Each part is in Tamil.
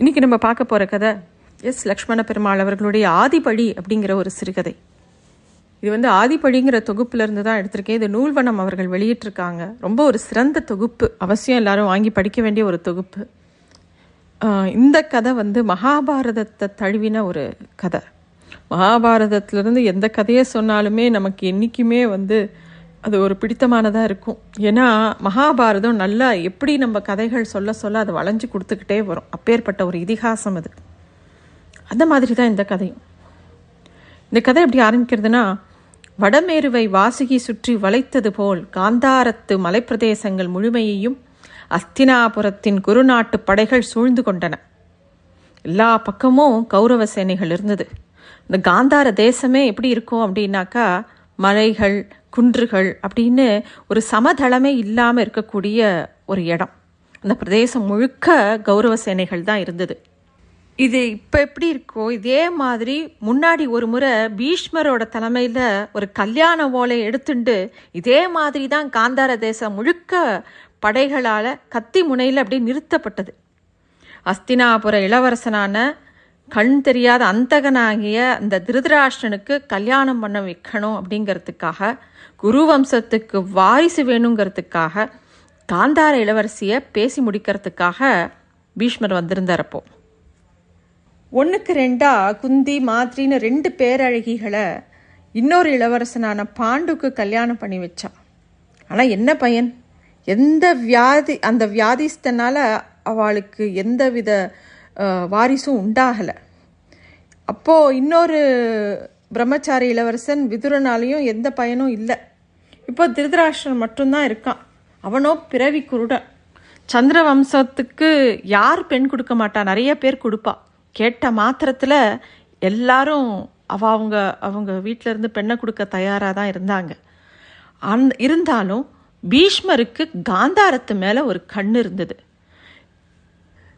இன்னைக்கு நம்ம பார்க்க போகிற கதை எஸ் லக்ஷ்மண பெருமாள் அவர்களுடைய ஆதிபழி அப்படிங்கிற ஒரு சிறுகதை. இது வந்து ஆதிபழிங்கிற தொகுப்புல இருந்து தான் எடுத்திருக்கேன். இது நூல்வனம் அவர்கள் வெளியிட்டிருக்காங்க. ரொம்ப ஒரு சிறந்த தொகுப்பு. அவசியம் எல்லாரும் வாங்கி படிக்க வேண்டிய ஒரு தொகுப்பு. இந்த கதை வந்து மகாபாரதத்தை தழுவின ஒரு கதை. மகாபாரதத்திலிருந்து எந்த கதையை சொன்னாலுமே நமக்கு என்றைக்குமே வந்து அது ஒரு பிடித்தமானதாக இருக்கும். ஏன்னா மகாபாரதம் நல்லா எப்படி நம்ம கதைகள் சொல்ல சொல்ல அது வளைஞ்சு கொடுத்துக்கிட்டே வரும். அப்பேற்பட்ட ஒரு இதிகாசம் அது. அந்த மாதிரி தான் இந்த கதையும். இந்த கதை எப்படி ஆரம்பிக்கிறதுனா வடமேருவை வாசுகி சுற்றி வளைத்தது போல் காந்தாரத்து மலைப்பிரதேசங்கள் முழுமையையும் அஸ்தினாபுரத்தின் குருநாட்டு படைகள் சூழ்ந்து கொண்டன. எல்லா பக்கமும் கௌரவ சேனைகள் இருந்தது. இந்த காந்தார தேசமே எப்படி இருக்கும் அப்படின்னாக்கா மலைகள் குன்றுகள் அப்படின்னு ஒரு சமதளமே இல்லாமல் இருக்கக்கூடிய ஒரு இடம். அந்த பிரதேசம் முழுக்க கௌரவ சேனைகள் தான் இருந்தது. இது இப்போ எப்படி இருக்கோ இதே மாதிரி முன்னாடி ஒரு முறை பீஷ்மரோட தலைமையில் ஒரு கல்யாண ஓலை எடுத்துண்டு இதே மாதிரி தான் காந்தார தேசம் முழுக்க படைகளால் கத்தி முனையில் அப்படியே நிறுத்தப்பட்டது. அஸ்தினாபுர இளவரசனான கண் தெரியாத அந்தகனாகிய அந்த திருதராஷ்டனுக்கு கல்யாணம் பண்ண வைக்கணும் அப்படிங்கிறதுக்காக குரு வம்சத்துக்கு வாரிசு வேணுங்கிறதுக்காக காந்தார இளவரசியை பேசி முடிக்கிறதுக்காக பீஷ்மர் வந்திருந்தாரப்போ ஒன்றுக்கு ரெண்டா குந்தி மாத்ரின்னு ரெண்டு பேரழகிகளை இன்னொரு இளவரசனான பாண்டுக்கு கல்யாணம் பண்ணி வச்சா. ஆனால் என்ன பையன்? எந்த வியாதி அந்த வியாதிஸ்தனால அவளுக்கு எந்த வித வாரிசும் உண்டாகலை. அப்போது இன்னொரு பிரம்மச்சாரி இளவரசன் விதுரனாலையும் எந்த பயனும் இல்லை. இப்போ திருதராஷ்டிரன் மட்டும்தான் இருக்கான். அவனோ பிறவி குருடன். சந்திர வம்சத்துக்கு யார் பெண் கொடுக்க மாட்டா? நிறைய பேர் கொடுப்பா. கேட்ட மாத்திரத்தில் எல்லாரும் அவ அவங்க அவங்க வீட்டிலேருந்து பெண்ணை கொடுக்க தயாராக தான் இருந்தாங்க. அந் இருந்தாலும் பீஷ்மருக்கு காந்தாரத்து மேலே ஒரு கண் இருந்தது.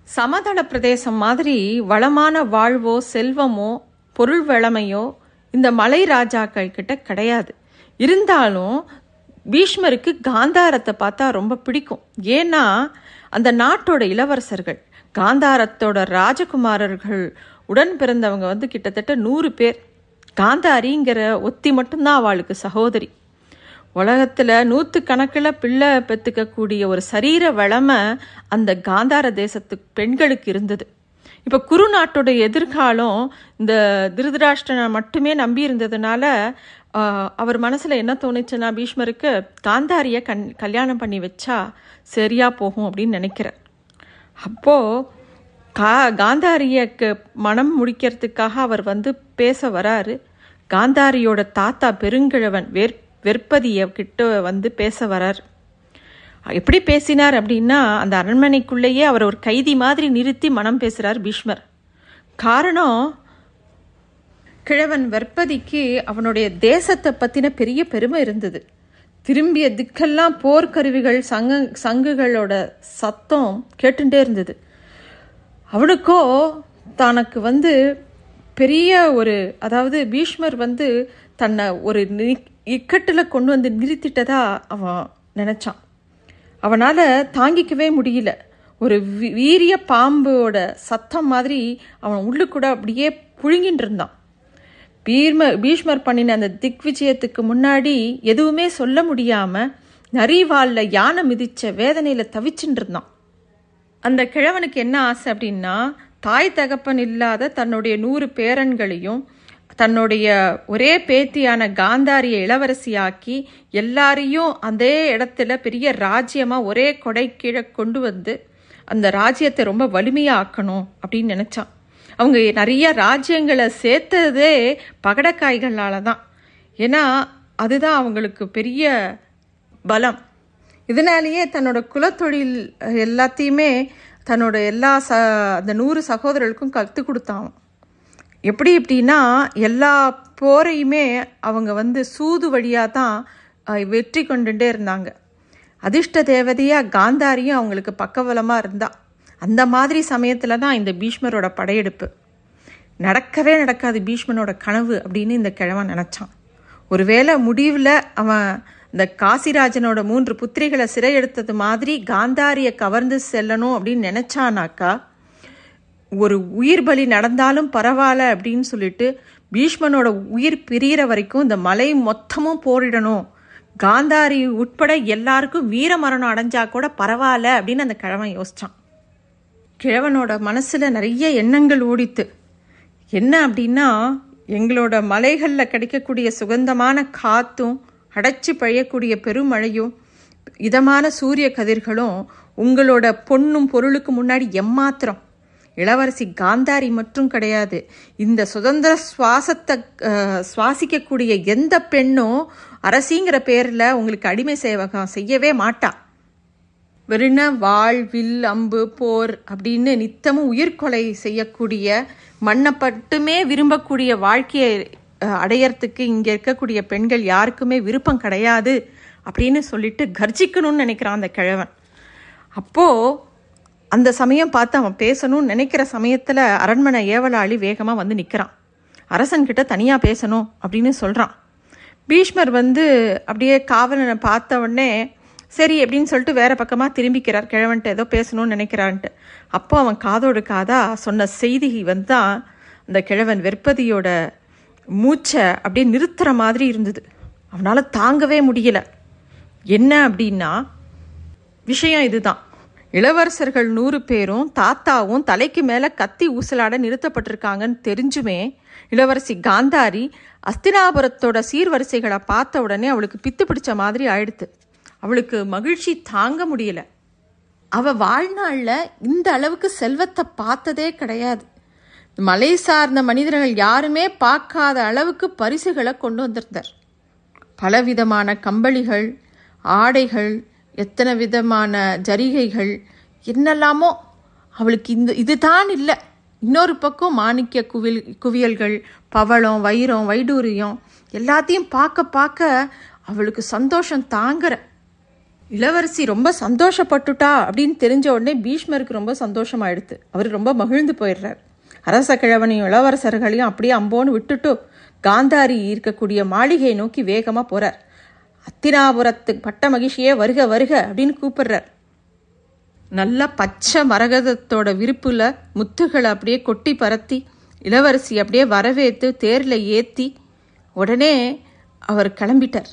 சமதள பிரதேசம் மாதிரி வளமான வாழ்வோ செல்வமோ பொருள் வளமையோ இந்த மலை ராஜாக்கள் கிட்ட கிடையாது. இருந்தாலும் பீஷ்மருக்கு காந்தாரத்தை பார்த்தா ரொம்ப பிடிக்கும். ஏன்னா அந்த நாட்டோட இளவரசர்கள் காந்தாரத்தோட ராஜகுமாரர்கள் உடன் பிறந்தவங்க வந்து கிட்டத்தட்ட நூறு பேர். காந்தாரிங்கிற ஒத்தி மட்டும்தான் அவளுக்கு சகோதரி. உலகத்தில் நூற்று கணக்கில் பிள்ளை பெற்றுக்கக்கூடிய ஒரு சரீர வளமை அந்த காந்தார தேசத்து பெண்களுக்கு இருந்தது. இப்போ குரு நாட்டோட எதிர்காலம் இந்த திருதராஷ்டிரனை மட்டுமே நம்பி இருந்ததுனால அவர் மனசில் என்ன தோணுச்சுன்னா பீஷ்மருக்கு காந்தாரியை கண் கல்யாணம் பண்ணி வச்சா சரியாக போகும் அப்படின்னு நினைக்கிறேன் அப்போது கா காந்தாரியக்கு மனம் முடிக்கிறதுக்காக அவர் வந்து பேச வராரு. காந்தாரியோட தாத்தா பெருங்கிழவன் வேற் வெற்பதிய கிட்ட வந்து பேச வரார். எப்படி பேசினார் அப்படின்னா அந்த அரண்மனைக்குள்ளேயே அவர் ஒரு கைதி மாதிரி நிறுத்தி மனம் பேசுகிறார் பீஷ்மர். காரணம் கிழவன் வெற்பதிக்கு அவனுடைய தேசத்தை பற்றின பெரிய பெருமை இருந்தது. திரும்பிய திக்கெல்லாம் போர்க்கருவிகள் சங்க சங்குகளோட சத்தம் கேட்டுட்டே இருந்தது. அவனுக்கோ தனக்கு வந்து பெரிய ஒரு அதாவது பீஷ்மர் வந்து தன்னை ஒரு நி- இக்கட்டில் கொண்டு வந்து நிறுத்திட்டதா அவன் நினச்சான். அவனால் தாங்கிக்கவே முடியல. ஒரு வீ- வீரிய பாம்போட சத்தம் மாதிரி அவன் உள்ளுக்கூட அப்படியே புழுங்கின்னு இருந்தான். பீர்ம பீஷ்மர் பண்ணின அந்த திக் விஜயத்துக்கு முன்னாடி எதுவுமே சொல்ல முடியாமல் நரிவாலில் யானை மிதித்த வேதனையில் தவிச்சுட்டு இருந்தான். அந்த கிழவனுக்கு என்ன ஆசை அப்படின்னா தாய் தகப்பன் இல்லாத தன்னுடைய நூறு பேரன்களையும் தன்னுடைய ஒரே பேத்தியான காந்தாரிய இளவரசியாக்கி எல்லாரையும் அதே இடத்துல பெரிய ராஜ்யமாக ஒரே கொடை கீழே கொண்டு வந்து அந்த ராஜ்யத்தை ரொம்ப வலிமையாக ஆக்கணும் அப்படின்னு நினச்சான். அவங்க நிறைய ராஜ்யங்களை சேர்த்ததே பகடக்காய்களால் தான் ஏன்னா அதுதான் அவங்களுக்கு பெரிய பலம். இதனாலேயே தன்னோட குலத்தொழில் எல்லாத்தையுமே தன்னோட எல்லா ச அந்த நூறு சகோதரர்களுக்கும் கற்றுக் கொடுத்தான் எப்படி இப்படின்னா எல்லா போரையுமே அவங்க வந்து சூது வழியாக தான் வெற்றி கொண்டுட்டே இருந்தாங்க. அதிர்ஷ்ட தேவதையாக காந்தாரியும் அவங்களுக்கு பக்கபலமாக இருந்தா. அந்த மாதிரி சமயத்தில் தான் இந்த பீஷ்மரோட படையெடுப்பு. நடக்கவே நடக்காது பீஷ்மனோட கனவு அப்படின்னு இந்த கிழவன் நினச்சான். ஒருவேளை முடிவில் அவன் இந்த காசிராஜனோட மூன்று புத்திரிகளை சிறையெடுத்தது மாதிரி காந்தாரியை கவர்ந்து செல்லணும் அப்படின்னு நினச்சானாக்கா ஒரு உயிர் பலி நடந்தாலும் பரவாயில்ல அப்படின்னு சொல்லிட்டு பீஷ்மனோட உயிர் பிரிகிற வரைக்கும் இந்த மலை மொத்தமும் போரிடணும். காந்தாரி உட்பட எல்லாருக்கும் வீர மரணம் அடைஞ்சா கூட பரவாயில்ல அப்படின்னு அந்த கிழவன் யோசிச்சான். கிழவனோட மனசில் நிறைய எண்ணங்கள் ஓடித்து என்ன அப்படின்னா எங்களோட மலைகளில் கிடைக்கக்கூடிய சுகந்தமான காத்தும் அடைச்சி பழையக்கூடிய பெருமழையும் இதமான சூரிய கதிர்களும் உங்களோட பொண்ணும் பொருளுக்கு முன்னாடி எம்மாத்திரம். இளவரசி காந்தாரி மட்டும் கிடையாது. இந்த சுதந்திர சுவாசத்தை சுவாசிக்கக்கூடிய எந்த பெண்ணும் அரசிங்கிற பேரில் உங்களுக்கு அடிமை சேவகம் செய்யவே மாட்டா. வெறுன வாழ் வில் அம்பு போர் அப்படின்னு நித்தமும் உயிர்கொலை செய்யக்கூடிய மண்ணை மட்டுமே விரும்பக்கூடிய வாழ்க்கையை அடையறதுக்கு இங்கே இருக்கக்கூடிய பெண்கள் யாருக்குமே விருப்பம் கிடையாது அப்படின்னு சொல்லிட்டு கர்ஜிக்கணும்னு நினைக்கிறான் அந்த கிழவன். அப்போது அந்த சமயம் பார்த்து அவன் பேசணும்னு நினைக்கிற சமயத்தில் அரண்மனை ஏவலாளி வேகமாக வந்து நிற்கிறான் அரசன்கிட்ட தனியாக பேசணும் அப்படின்னு சொல்கிறான் பீஷ்மர் வந்து அப்படியே காவலனை பார்த்த உடனே சரி அப்படின்னு சொல்லிட்டு வேற பக்கமாக திரும்பிக்கிறார். கிழவன்ட்டு ஏதோ பேசணும்னு நினைக்கிறான்ட்டு. அப்போ அவன் காதோடு காதா சொன்ன செய்தி வந்து தான் அந்த கிழவன் வெற்பதியோட மூச்சை அப்படியே நிறுத்துற மாதிரி இருந்தது. அவனால் தாங்கவே முடியல. என்ன அப்படின்னா விஷயம் இதுதான். இளவரசர்கள் நூறு பேரும் தாத்தாவும் தலைக்கு மேலே கத்தி ஊசலாட நிறுத்தப்பட்டிருக்காங்கன்னு தெரிஞ்சுமே இளவரசி காந்தாரி அஸ்தினாபுரத்தோட சீர்வரிசைகளை பார்த்த உடனே அவளுக்கு பித்து பிடிச்ச மாதிரி ஆயிடுத்து. அவளுக்கு மகிழ்ச்சி தாங்க முடியல. அவ வாழ்நாளில் இந்த அளவுக்கு செல்வத்தை பார்த்ததே கிடையாது. மலை சார்ந்த மனிதர்கள் யாருமே பார்க்காத அளவுக்கு பரிசுகளை கொண்டு வந்திருந்தார். பலவிதமான கம்பளிகள் ஆடைகள் எத்தனை விதமான ஜரிகைகள் என்னெல்லாமோ அவளுக்கு இந்த இதுதான் இல்லை. இன்னொரு பக்கம் மாணிக்க குவில் குவியல்கள் பவளம் வைரம் வைடூரியம் எல்லாத்தையும் பார்க்க பார்க்க அவளுக்கு சந்தோஷம் தாங்குற. இளவரசி ரொம்ப சந்தோஷப்பட்டுட்டா அப்படின்னு தெரிஞ்ச உடனே பீஷ்மருக்கு ரொம்ப சந்தோஷமாயிடுது அவர் ரொம்ப மகிழ்ந்து போயிடுறார். அரச கிழவனையும் இளவரசர்களையும் அப்படியே அம்போன்னு விட்டுட்டு காந்தாரி இருக்கக்கூடிய மாளிகையை நோக்கி வேகமாக போகிறார் அத்தினாபுரத்து பட்ட மகிழ்ச்சியே வருக வருக அப்படின்னு கூப்பிடுறார். நல்ல பச்சை மரகதத்தோட விருப்பில் முத்துகளை அப்படியே கொட்டி பரத்தி இளவரசி அப்படியே வரவேற்று தேரில் ஏற்றி உடனே அவர் கிளம்பிட்டார்.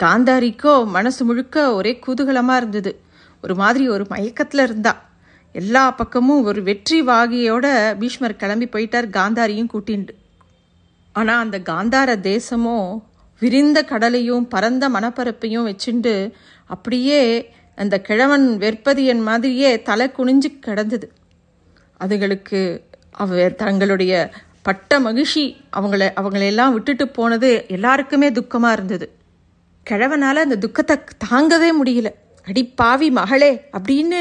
காந்தாரிக்கோ மனசு முழுக்க ஒரே குதூகலமாக இருந்தது. ஒரு மாதிரி ஒரு மயக்கத்தில் இருந்தா. எல்லா பக்கமும் ஒரு வெற்றி வாகியோட பீஷ்மர் கிளம்பி போயிட்டார் காந்தாரியும் கூட்டிண்டு. ஆனால் அந்த காந்தார தேசமோ விரிந்த கடலையும் பரந்த மணப்பரப்பையும் வச்சுண்டு அப்படியே அந்த கிழவன் வெற்பதியன் மாதிரியே தலை குனிஞ்சு கிடந்தது. அதுகளுக்கு அவ தங்களுடைய பட்ட மகிழ்ச்சி அவங்கள அவங்களையெல்லாம் விட்டுட்டு போனது எல்லாருக்குமே துக்கமாக இருந்தது. கிழவனால் அந்த துக்கத்தை தாங்கவே முடியல. அடி பாவி மகளே அப்படின்னு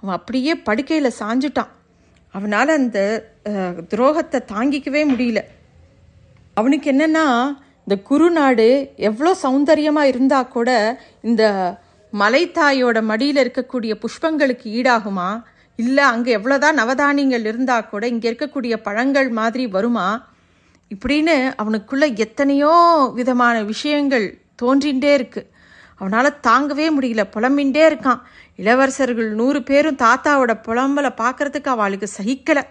அவன் அப்படியே படுக்கையில் சாஞ்சுட்டான். அவனால் அந்த துரோகத்தை தாங்கிக்கவே முடியல. அவனுக்கு என்னன்னா இந்த குறுநாடு எவ்வளோ சௌந்தரியமாக இருந்தால் கூட இந்த மலைத்தாயோட மடியில் இருக்கக்கூடிய புஷ்பங்களுக்கு ஈடாகுமா? இல்லை அங்கே எவ்வளோதான் நவதானியங்கள் இருந்தால் கூட இங்கே இருக்கக்கூடிய பழங்கள் மாதிரி வருமா? இப்படின்னு அவனுக்குள்ளே எத்தனையோ விதமான விஷயங்கள் தோன்றின்றே இருக்கு. அவனால் தாங்கவே முடியல. புலம்பின்டே இருக்கான். இளவரசர்கள் நூறு பேரும் தாத்தாவோட புலம்பலை பார்க்கறதுக்கு அவளுக்கு சகிக்கலை.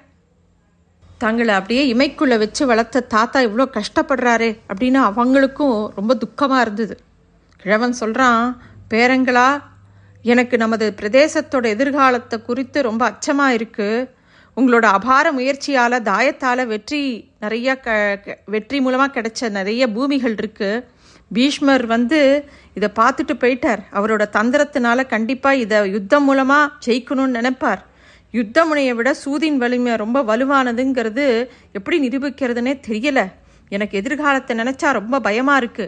தங்களை அப்படியே இமைக்குள்ளே வச்சு வளர்த்த தாத்தா இவ்வளோ கஷ்டப்படுறாரே அப்படின்னு அவங்களுக்கும் ரொம்ப துக்கமாக இருந்தது. கிழவன் சொல்கிறான் பேரங்களா எனக்கு நமது பிரதேசத்தோட எதிர்காலத்தை குறித்து ரொம்ப அச்சமாக இருக்குது உங்களோட அபார முயற்சியால் தாயத்தால் வெற்றி நிறைய க க- வெற்றி மூலமாக கிடைச்ச நிறைய பூமிகள் இருக்குது பீஷ்மர் வந்து இதை பார்த்துட்டு போயிட்டார். அவரோட தந்திரத்தினால கண்டிப்பாக இதை யுத்தம் மூலமாக ஜெயிக்கணும்னு நினைப்பார். யுத்த முனையை விட சூதின் வலிமை ரொம்ப வலுவானதுங்கிறது எப்படி நிரூபிக்கிறதுனே தெரியல. எனக்கு எதிர்காலத்தை நினைச்சா ரொம்ப பயமா இருக்கு.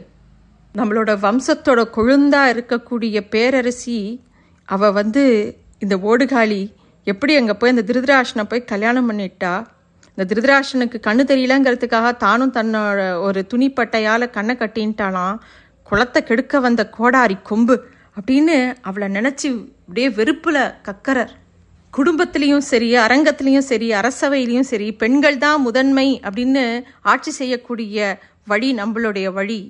நம்மளோட வம்சத்தோட கொழுந்தா இருக்கக்கூடிய பேரரசி அவ வந்து இந்த ஓடுகாளி எப்படி அங்கே போய் அந்த திருதராஷனை போய் கல்யாணம் பண்ணிட்டா? இந்த திருதராஷனுக்கு கண்ணு தெரியலங்கிறதுக்காக தானும் தன்னோட ஒரு துணிப்பட்டையால் கண்ணை கட்டின்ட்டானா? குளத்தை கெடுக்க வந்த கோடாரி கொம்பு அப்படின்னு அவளை நினச்சி அப்படியே வெறுப்பில் கக்கறர். குடும்பத்திலையும் சரி அரங்கத்திலையும் சரி அரசவையிலையும் சரி பெண்கள் தான் முதன்மை அப்படின்னு ஆட்சி செய்யக்கூடிய வழி நம்மளுடைய வழி.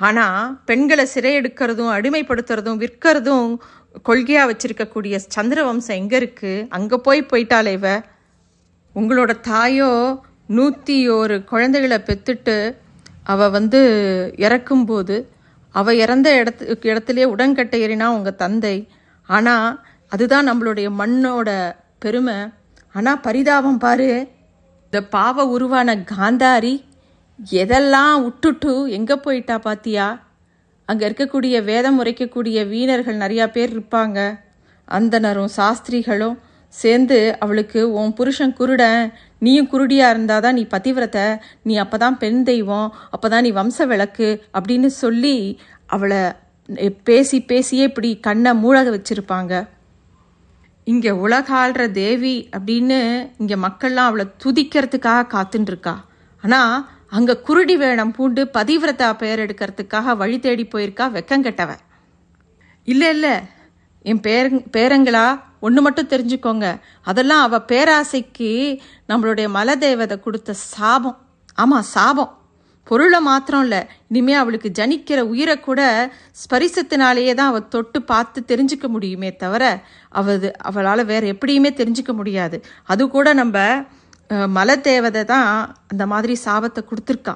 ஆனால் பெண்களை சிறையெடுக்கிறதும் அடிமைப்படுத்துறதும் விற்கிறதும் கொள்கையாக வச்சுருக்கக்கூடிய சந்திரவம்சம் எங்கே இருக்குது அங்கே போய் போயிட்டாலே இவ உங்களோட தாயோ நூற்றி ஒரு குழந்தைகளை பெற்றுட்டு அவள் வந்து இறக்கும்போது அவள் இறந்த இடத்து இடத்துலையே உடன்கட்டை ஏறினா உங்கள் தந்தை. ஆனால் அதுதான் நம்மளுடைய மண்ணோட பெருமை. ஆனால் பரிதாபம் பாரு. இந்த பாவ உருவான காந்தாரி எதெல்லாம் விட்டுட்டு எங்கே போயிட்டா பாத்தியா? அங்கே இருக்கக்கூடிய வேதம் உரைக்கக்கூடிய வீணர்கள் நிறையா பேர் இருப்பாங்க. அந்தனரும் சாஸ்திரிகளும் சேர்ந்து அவளுக்கு உன் புருஷன் குருடன் நீயும் குருடியாக இருந்தால் தான் நீ பதிவிரத நீ அப்போ தான் பெண் தெய்வம் அப்பதான் நீ வம்ச விளக்கு அப்படின்னு சொல்லி அவளை பேசி பேசியே இப்படி கண்ணை மூழக வச்சுருப்பாங்க. இங்கே உலகாள்ற தேவி அப்படின்னு இங்கே மக்கள்லாம் அவளை துதிக்கிறதுக்காக காத்துட்டுருக்கா ஆனால் அங்கே குருடி வேடம் பூண்டு பதிவிரதா பெயர் எடுக்கிறதுக்காக வழி தேடி போயிருக்கா வெக்கங்கெட்டவ இல்லை இல்லை. என் பேர பேரங்களா ஒன்று மட்டும் தெரிஞ்சுக்கோங்க. அதெல்லாம் அவள் பேராசைக்கு நம்மளுடைய மலதேவதை கொடுத்த சாபம். ஆமாம் சாபம். பொருளை மாத்திரம் இல்லை இனிமே அவளுக்கு ஜனிக்கிற உயிரை கூட ஸ்பரிசத்தினாலேயே தான் அவள் தொட்டு பார்த்து தெரிஞ்சுக்க முடியுமே தவிர அவது அவளால் வேற எப்படியுமே தெரிஞ்சுக்க முடியாது. அது கூட நம்ம மலை தேவதை தான் அந்த மாதிரி சாபத்தை கொடுத்துருக்கா.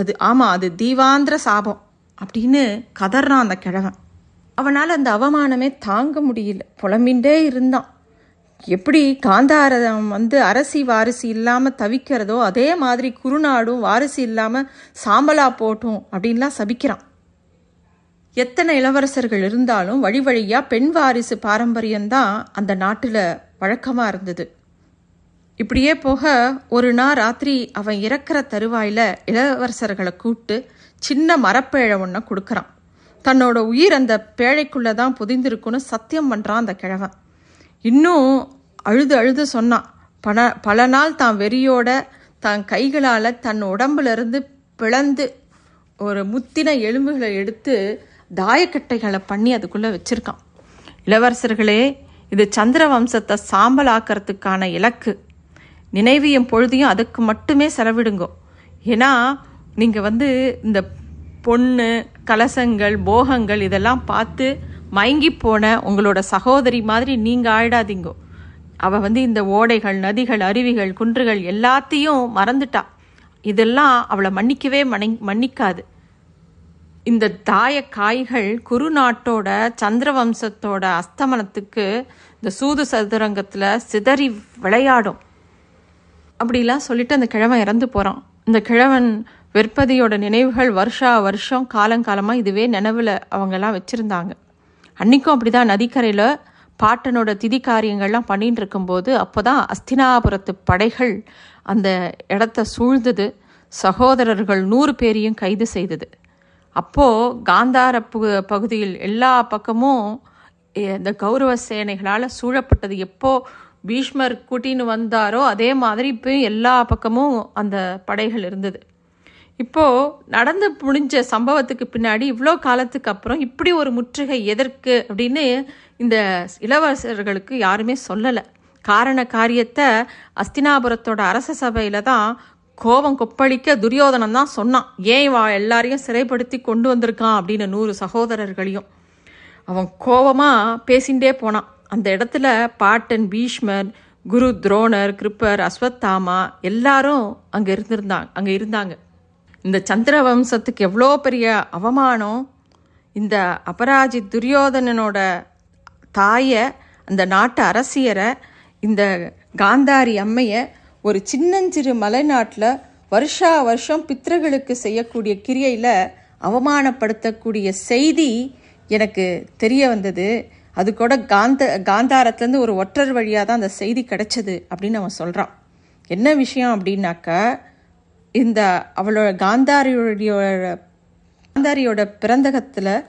அது ஆமாம் அது தீவாந்திர சாபம் அப்படின்னு கதறான் அந்த கிழவன். அவனால் அந்த அவமானமே தாங்க முடியல. புலம்பின்றே இருந்தான். எப்படி காந்தாரதம் வந்து அரசி வாரிசு இல்லாமல் தவிக்கிறதோ அதே மாதிரி குருநாடும் வாரிசு இல்லாமல் சாம்பலா போட்டும் அப்படின்லாம் சபிக்கிறான். எத்தனை இளவரசர்கள் இருந்தாலும் வழி வழியாக பெண் வாரிசு பாரம்பரியம்தான் அந்த நாட்டில் வழக்கமாக இருந்தது. இப்படியே போக ஒரு நாள் ராத்திரி அவன் இறக்குற தருவாயில் இளவரசர்களை கூப்பிட்டு சின்ன மரப்பேழை ஒன்றை கொடுக்குறான். தன்னோட உயிர் அந்த பேழைக்குள்ளே தான் புதிந்திருக்குன்னு சத்தியம் பண்ணுறான் அந்த கிழவன். இன்னும் அழுது அழுது சொன்னான். பல பல நாள் தான் வெறியோட தான் கைகளால் தன் உடம்புலேருந்து பிளந்து ஒரு முத்தின எலும்புகளை எடுத்து தாயக்கட்டைகளை பண்ணி அதுக்குள்ளே வச்சுருக்கான். இளவரசர்களே இது சந்திர வம்சத்தை சாம்பலாக்கிறதுக்கான இலக்கு. நினைவியும் பொழுதையும் அதுக்கு மட்டுமே செலவிடுங்கோ. ஏன்னா நீங்கள் வந்து இந்த பொண்ணு கலசங்கள் போகங்கள் இதெல்லாம் பார்த்து மயங்கி போன உங்களோட சகோதரி மாதிரி நீங்கள் ஆயிடாதீங்கோ. அவள் வந்து இந்த ஓடைகள் நதிகள் அருவிகள் குன்றுகள் எல்லாத்தையும் மறந்துட்டா. இதெல்லாம் அவளை மன்னிக்கவே மணி மன்னிக்காது. இந்த தாய காய்கள் குருநாட்டோட சந்திரவம்சத்தோட அஸ்தமனத்துக்கு இந்த சூது சதுரங்கத்தில் சிதறி விளையாடும். அப்படிலாம் சொல்லிட்டு அந்த கிழவன் இறந்து போகிறான் இந்த கிழவன் வெற்பதியோட நினைவுகள் வருஷா வருஷம் காலங்காலமாக இதுவே நினைவில் அவங்கெல்லாம் வச்சுருந்தாங்க. அன்றைக்கும் அப்படிதான். நதிக்கரையில் பாட்டனோட திதி காரியங்கள்லாம் பண்ணிட்டு இருக்கும்போது அப்போ தான் அஸ்தினாபுரத்து படைகள் அந்த இடத்த சூழ்ந்தது. சகோதரர்கள் நூறு பேரையும் கைது செய்தது. அப்போது காந்தார பு- பகுதியில் எல்லா பக்கமும் இந்த கௌரவ சேனைகளால் சூழப்பட்டது. எப்போ பீஷ்மர் கூட்டின்னு வந்தாரோ அதே மாதிரி இப்போ எல்லா பக்கமும் அந்த படைகள் இருந்தது. இப்போது நடந்து முடிஞ்ச சம்பவத்துக்கு பின்னாடி இவ்வளோ காலத்துக்கு அப்புறம் இப்படி ஒரு முற்றுகை எதற்கு அப்படின்னு இந்த இளவரசர்களுக்கு யாருமே சொல்லலை. காரண காரியத்தை அஸ்தினாபுரத்தோட அரச சபையில் தான் கோபம் கொப்பளிக்க துரியோதனன் தான் சொன்னான். ஏன் வா எல்லாரையும் சிறைப்படுத்தி கொண்டு வந்திருக்கான் அப்படின்னு நூறு சகோதரர்களையும். அவன் கோபமாக பேசிகிட்டே போனான். அந்த இடத்துல பாட்டன் பீஷ்மர் குரு துரோணர் கிருப்பர் அஸ்வத்தாமா எல்லாரும் அங்கே இருந்திருந்தாங்க அங்கே இருந்தாங்க. இந்த சந்திர வம்சத்துக்கு எவ்வளோ பெரிய அவமானம் இந்த அபராஜி துரியோதனனோட தாயை அந்த நாட்டு அரசியரை இந்த காந்தாரி அம்மையை ஒரு சின்னஞ்சிறு மலைநாட்டில் வருஷா வருஷம் பித்ருகளுக்கு செய்யக்கூடிய கிரியையில் அவமானப்படுத்தக்கூடிய செய்தி எனக்கு தெரிய வந்தது. அது கூட காந்த காந்தாரத்துலேருந்து ஒரு ஒற்றர் வழியாக தான் அந்த செய்தி கிடைச்சது அப்படின்னு அவன் சொல்கிறான் என்ன விஷயம் அப்படின்னாக்கா இந்த அவளோட காந்தாரியோட காந்தாரியோட பிறந்தகத்தில்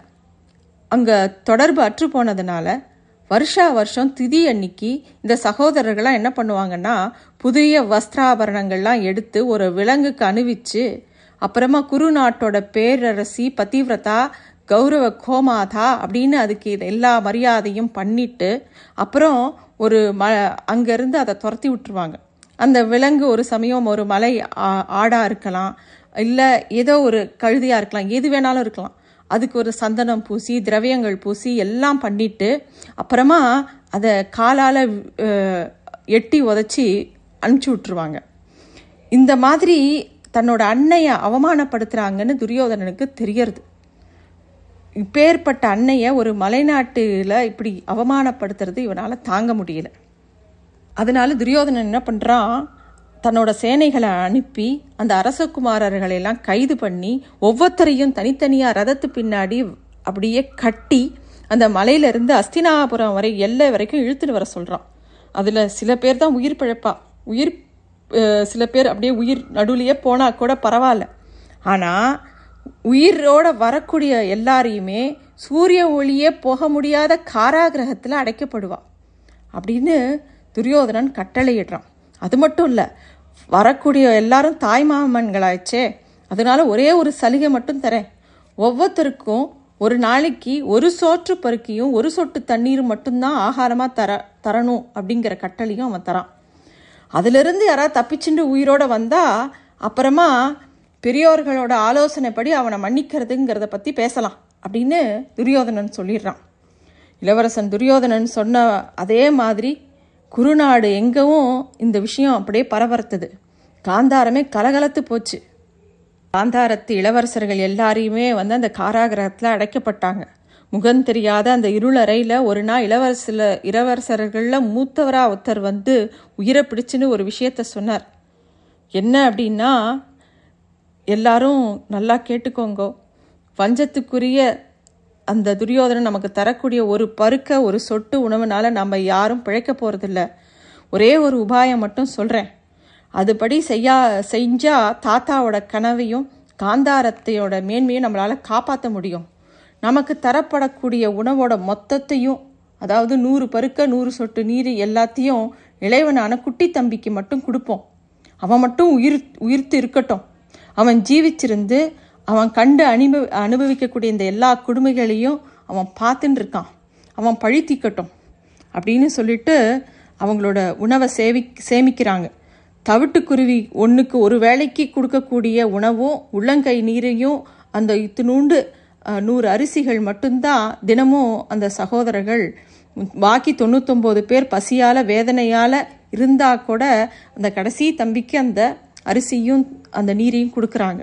அங்கே தொடர்பு அற்று போனதுனால வருஷா வருஷம் திதி அன்னைக்கு இந்த சகோதரர்கள்லாம் என்ன பண்ணுவாங்கன்னா புதிய வஸ்திராபரணங்கள்லாம் எடுத்து ஒரு விலங்குக்கு அணிவிச்சு அப்புறமா குரு நாட்டோட பேரரசி பதிவிரதா கௌரவ கோமாதா அப்படின்னு அதுக்கு எல்லா மரியாதையும் பண்ணிட்டு அப்புறம் ஒரு ம அங்கேருந்து அதை துரத்தி விட்டுருவாங்க. அந்த விலங்கு ஒரு சமயம் ஒரு மலை ஆ- இருக்கலாம் இல்லை ஏதோ ஒரு கழுதியாக இருக்கலாம் எது வேணாலும் இருக்கலாம். அதுக்கு ஒரு சந்தனம் பூசி திரவியங்கள் பூசி எல்லாம் பண்ணிட்டு அப்புறமா அதை காலால் எட்டி உதச்சி அனுப்பிச்சி விட்ருவாங்க இந்த மாதிரி தன்னோட அன்னையை அவமானப்படுத்துகிறாங்கன்னு துரியோதனனுக்கு தெரியறது. இப்பேற்பட்ட அன்னையை ஒரு மலைநாட்டில் இப்படி அவமானப்படுத்துறது இவனால் தாங்க முடியலை. அதனால துரியோதனன் என்ன பண்ணுறான் தன்னோட சேனைகளை அனுப்பி அந்த அரசகுமாரர்களையெல்லாம் கைது பண்ணி ஒவ்வொருத்தரையும் தனித்தனியாக ரதத்து பின்னாடி அப்படியே கட்டி அந்த மலையிலேருந்து அஸ்தினாபுரம் வரை எல்லை வரைக்கும் இழுத்துட்டு வர சொல்கிறான் அதில் சில பேர் தான் உயிர் பிழைப்பா. உயிர் சில பேர் அப்படியே உயிர் நடுவுலையே போனால் கூட பரவாயில்ல. ஆனால் உயிரோட வரக்கூடிய எல்லாரையுமே சூரிய ஒளியே போக முடியாத காராகிரகத்தில் அடைக்கப்படுவா. அப்படின்னு துரியோதனன் கட்டளையிடுறான். அது மட்டும் இல்லை வரக்கூடிய எல்லாரும் தாய் மாமன்களாச்சே அதனால ஒரே ஒரு சலுகை மட்டும் தரேன். ஒவ்வொருத்தருக்கும் ஒரு நாளைக்கு ஒரு சோற்று பருக்கியும் ஒரு சொட்டு தண்ணீர் மட்டும்தான் ஆகாரமாக தர தரணும் அப்படிங்கிற கட்டளையும் அவன் தரான். அதிலிருந்து யாராவது தப்பிச்சுட்டு உயிரோட வந்தால் அப்புறமா பெரியோர்களோட ஆலோசனைப்படி அவனை மன்னிக்கிறதுங்கிறத பற்றி பேசலாம் அப்படின்னு துரியோதனன் சொல்லிடுறான். இளவரசன் துரியோதனன் சொன்ன அதே மாதிரி குருநாடு எங்கவும் இந்த விஷயம் அப்படியே பரபரத்தது. காந்தாரமே கலகலத்து போச்சு. காந்தாரத்து இளவரசர்கள் எல்லாரையுமே வந்து அந்த காராகிரகத்தில் அடைக்கப்பட்டாங்க. முகம் தெரியாத அந்த இருளறையில் ஒரு நாள் இளவரசில் இளவரசர்களில் மூத்தவரா ஒருத்தர் வந்து உயிரை பிடிச்சுன்னு ஒரு விஷயத்த சொன்னார். என்ன அப்படின்னா எல்லாரும் நல்லா கேட்டுக்கோங்க. வஞ்சத்துக்குரிய அந்த துரியோதனன் நமக்கு தரக்கூடிய ஒரு பருக்க ஒரு சொட்டு உணவுனால நம்ம யாரும் பிழைக்க போகிறதில்ல ஒரே ஒரு உபாயம் மட்டும் சொல்கிறேன் அதுபடி செய்யா செஞ்சால் தாத்தாவோட கனவையும் காந்தாரத்தையோட மேன்மையும் நம்மளால் காப்பாற்ற முடியும். நமக்கு தரப்படக்கூடிய உணவோட மொத்தத்தையும் அதாவது நூறு பருக்க நூறு சொட்டு நீர் எல்லாத்தையும் இளைவனான குட்டி தம்பிக்கு மட்டும் கொடுப்போம். அவன் மட்டும் உயிர் உயிர்த்து இருக்கட்டும். அவன் ஜீவிச்சிருந்து அவன் கண்டு அனுபவ அனுபவிக்கக்கூடிய இந்த எல்லா கொடுமைகளையும் அவன் பார்த்துன்னு இருக்கான். அவன் பழித்திக்கட்டும் அப்படின்னு சொல்லிட்டு அவங்களோட உணவை சேவி சேமிக்கிறாங்க. தவிட்டுக்குருவி ஒன்றுக்கு ஒரு வேளைக்கு கொடுக்கக்கூடிய உணவும் உள்ளங்கை நீரையும் அந்த இத்தினூண்டு நூறு அரிசிகள் மட்டும்தான் தினமும் அந்த சகோதரர்கள் பாக்கி தொண்ணூத்தொம்பது பேர் பசியால் வேதனையால் இருந்தால் கூட அந்த கடைசி தம்பிக்கு அந்த அரிசியும் அந்த நீரையும் கொடுக்குறாங்க.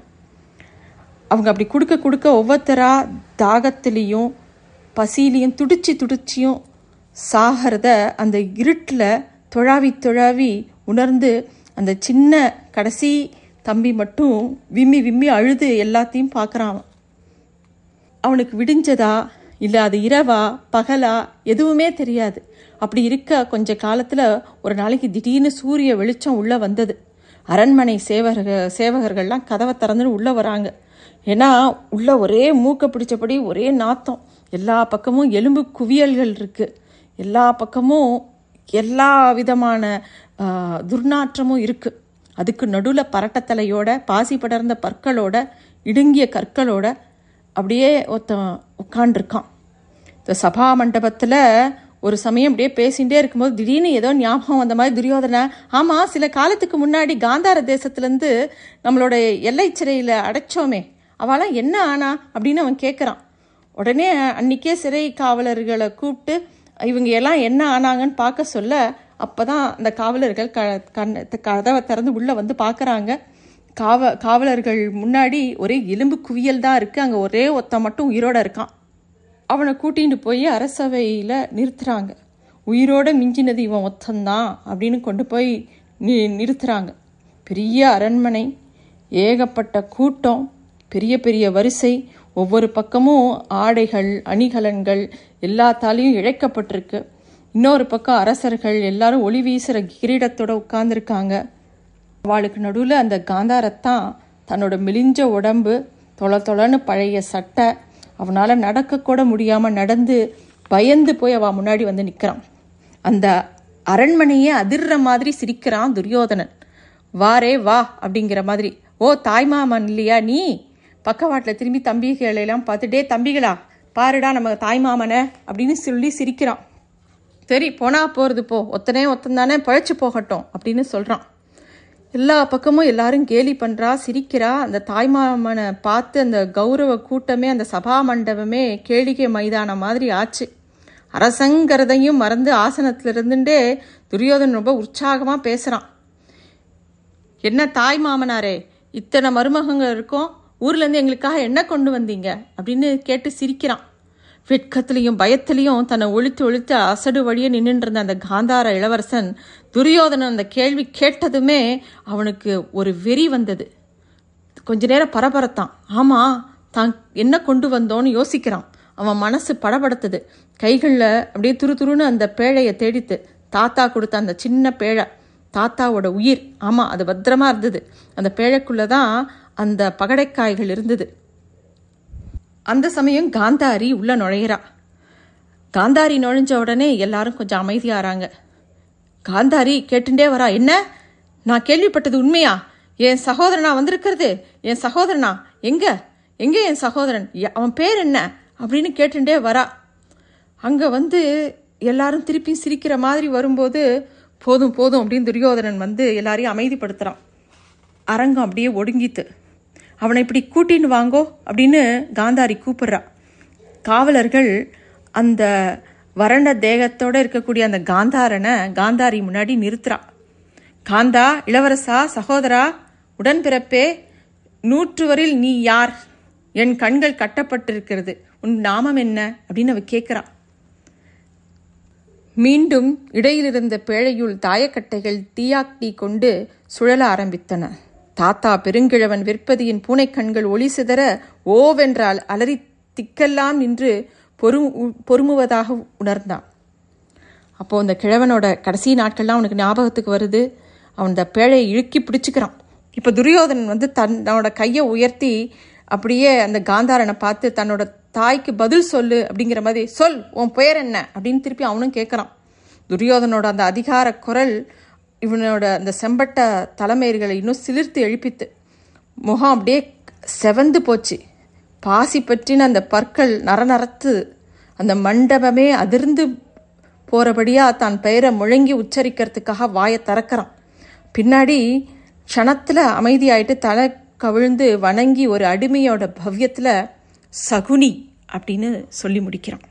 அவங்க அப்படி கொடுக்க கொடுக்க ஒவ்வொருத்தராக தாகத்துலேயும் பசியிலையும் துடிச்சு துடிச்சியும் சாகிறத அந்த இருட்டில் தொழாவி தொழாவி உணர்ந்து அந்த சின்ன கடைசி தம்பி மட்டும் விம்மி விம்மி அழுது எல்லாத்தையும் பார்க்குறான் அவன். அவனுக்கு விடிஞ்சதா? இல்லை அது இரவா? பகலா? எதுவுமே தெரியாது. அப்படி இருக்க கொஞ்ச காலத்தில் ஒரு நாளைக்கு திடீர்னு சூரிய வெளிச்சம் உள்ளே வந்தது. அரண்மனை சேவக சேவகர்கள்லாம் கதவை திறந்துன்னு உள்ளே வராங்க. ஏன்னா உள்ளே ஒரே மூக்க பிடிச்சபடி ஒரே நாத்தம். எல்லா பக்கமும் எலும்பு குவியல்கள் இருக்குது எல்லா பக்கமும் எல்லா விதமான துர்நாற்றமும் இருக்குது அதுக்கு நடுவில் பரட்டத்தலையோட பாசி படர்ந்த பற்களோட இடுங்கிய கற்களோட அப்படியே ஒருத்தன் உட்காண்டிருக்கான் இந்த சபா மண்டபத்தில் ஒரு சமயம் அப்படியே பேசிகிட்டே இருக்கும்போது திடீர்னு ஏதோ ஞாபகம் வந்த மாதிரி துரியோதனை ஆமாம் சில காலத்துக்கு முன்னாடி காந்தார தேசத்துலேருந்து நம்மளோட எல்லை சிறையில் அடைச்சோமே அவளாம் என்ன ஆனா? அப்படின்னு அவன் கேட்குறான் உடனே அன்னைக்கே சிறை காவலர்களை கூப்பிட்டு இவங்க எல்லாம் என்ன ஆனாங்கன்னு பார்க்க சொல்ல. அப்போ தான் அந்த காவலர்கள் க கண் கதவை திறந்து உள்ளே வந்து பார்க்குறாங்க காவ காவலர்கள் முன்னாடி ஒரே எலும்பு குவியல் தான் இருக்குது அங்கே ஒரே ஒத்த மட்டும் உயிரோட இருக்கான். அவனை கூட்டிகிட்டு போய் அரசவையில் நிறுத்துறாங்க. உயிரோட மிஞ்சினது இவன் ஒத்தந்தான் அப்படின்னு கொண்டு போய் நி நிறுத்துறாங்க. பெரிய அரண்மனை ஏகப்பட்ட கூட்டம். பெரிய பெரிய வரிசை ஒவ்வொரு பக்கமும் ஆடைகள் அணிகலன்கள் எல்லாத்தாலையும் இழைக்கப்பட்டிருக்கு. இன்னொரு பக்கம் அரசர்கள் எல்லாரும் ஒளி வீசுகிற கிரீடத்தோட உட்கார்ந்துருக்காங்க. அவளுக்கு நடுவில் அந்த காந்தாரத்தான் தன்னோட மெலிஞ்ச உடம்பு தொள தொளன்னு பழைய சட்டை அவனால் நடக்கக்கூட முடியாமல் நடந்து பயந்து போய் அவள் முன்னாடி வந்து நிற்கிறான் அந்த அரண்மனையே அதிர்ற மாதிரி சிரிக்கிறான் துரியோதனன். வாரே வா அப்படிங்கிற மாதிரி. ஓ தாய்மாமன் இல்லையா நீ? பக்கவாட்டில் திரும்பி தம்பிகளையெல்லாம் பார்த்துட்டே தம்பிகளா பாருடா நம்ம தாய்மாமனை அப்படின்னு சொல்லி சிரிக்கிறான். சரி போனா போகிறது போ. ஒத்தனே ஒத்தன் தானே பழைச்சு போகட்டும் அப்படின்னு சொல்கிறான் எல்லா பக்கமும் எல்லாரும் கேலி பண்ணுறா சிரிக்கிறா. அந்த தாய்மாமனை பார்த்து அந்த கௌரவ கூட்டமே அந்த சபா மண்டபமே கேளிக்கை மைதானம் மாதிரி ஆச்சு. அரசங்கிறதையும் மறந்து ஆசனத்தில் இருந்துட்டே துரியோதன் ரொம்ப உற்சாகமாக பேசுகிறான் என்ன தாய் மாமனாரே இத்தனை மருமகங்க இருக்கும்? ஊர்லேருந்து எங்களுக்காக என்ன கொண்டு வந்தீங்க? அப்படின்னு கேட்டு சிரிக்கிறான். வெட்கத்திலையும் பயத்திலையும் தன்னை ஒழித்து ஒழித்து அசடு வழியே நின்றுட்டு இருந்த அந்த காந்தார இளவரசன் துரியோதனன் அந்த கேள்வி கேட்டதுமே அவனுக்கு ஒரு வெறி வந்தது. கொஞ்ச நேரம் பரபரத்தான். ஆமாம் தான் என்ன கொண்டு வந்தோன்னு யோசிக்கிறான். அவன் மனசு படபடுத்துது. கைகளில் அப்படியே துரு துருன்னு அந்த பேழையை தேடித்து தாத்தா கொடுத்த அந்த சின்ன பேழை தாத்தாவோட உயிர். ஆமாம் அது பத்திரமா இருந்தது. அந்த பேழைக்குள்ளே தான் அந்த பகடைக்காய்கள் இருந்தது. அந்த சமயம் காந்தாரி உள்ள நுழையிறா. காந்தாரி நுழைஞ்ச உடனே எல்லாரும் கொஞ்சம் அமைதியாகிறாங்க காந்தாரி கேட்டுட்டே வரா என்ன? நான் கேள்விப்பட்டது உண்மையா? என் சகோதரனா வந்திருக்கிறது? என் சகோதரனா? எங்க? எங்க என் சகோதரன்? அவன் பேர் என்ன? அப்படின்னு கேட்டுட்டே வரா. அங்கே வந்து எல்லாரும் திருப்பி சிரிக்கிற மாதிரி வரும்போது போதும் போதும் அப்படின்னு துரியோதனன் வந்து எல்லாரையும் அமைதிப்படுத்துகிறான் அரங்கம் அப்படியே ஒடுங்கித்து அவனை இப்படி கூட்டின்னு வாங்கோ அப்படின்னு காந்தாரி கூப்பிட்றா. காவலர்கள் அந்த வறண்ட தேகத்தோட இருக்கக்கூடிய அந்த காந்தாரனை காந்தாரி முன்னாடி நிறுத்துறா. காந்தா இளவரசா சகோதரா உடன்பிறப்பே நூற்றுவரில் நீ யார்? என் கண்கள் கட்டப்பட்டிருக்கிறது. உன் நாமம் என்ன? அப்படின்னு அவ கேட்குறா மீண்டும் இடையிலிருந்த பேழையுள் தாயக்கட்டைகள் தீயாக்டி கொண்டு சுழல ஆரம்பித்தன. தாத்தா பெருங்கிழவன் விற்பதியின் பூனைக்கண்கள் ஒளி சிதற ஓவென்றால் அலறி திக்கெல்லாம் நின்று பொறு பொறுமுவதாக உணர்ந்தான். அப்போ அந்த கிழவனோட கடைசி நாட்கள்லாம் அவனுக்கு ஞாபகத்துக்கு வருது. அவன் அந்த பேழையை இழுக்கி பிடிச்சிக்கிறான். இப்போ துரியோதனன் வந்து தன்னோட கையை உயர்த்தி அப்படியே அந்த காந்தாரனை பார்த்து தன்னோட தாய்க்கு பதில் சொல்லு அப்படிங்கிற மாதிரி சொல் உன் பெயர் என்ன? அப்படின்னு திருப்பி அவனும் கேட்குறான். துரியோதனோட அந்த அதிகார குரல் இவனோட அந்த செம்பட்ட தலைமையர்களை இன்னும் சிலிர்த்து எழுப்பித்து முகம் அப்படியே செவந்து போச்சு. பாசி பற்றின அந்த பற்கள் நரநரத்து அந்த மண்டபமே அதிர்ந்து போகிறபடியாக தான் பெயரை முழங்கி உச்சரிக்கிறதுக்காக வாயை திறக்கிறான். பின்னாடி க்ஷணத்தில் அமைதியாயிட்டு தலை கவிழ்ந்து வணங்கி ஒரு அடிமையோட பவ்யத்தில் சகுனி அப்படின்னு சொல்லி முடிக்கிறான்.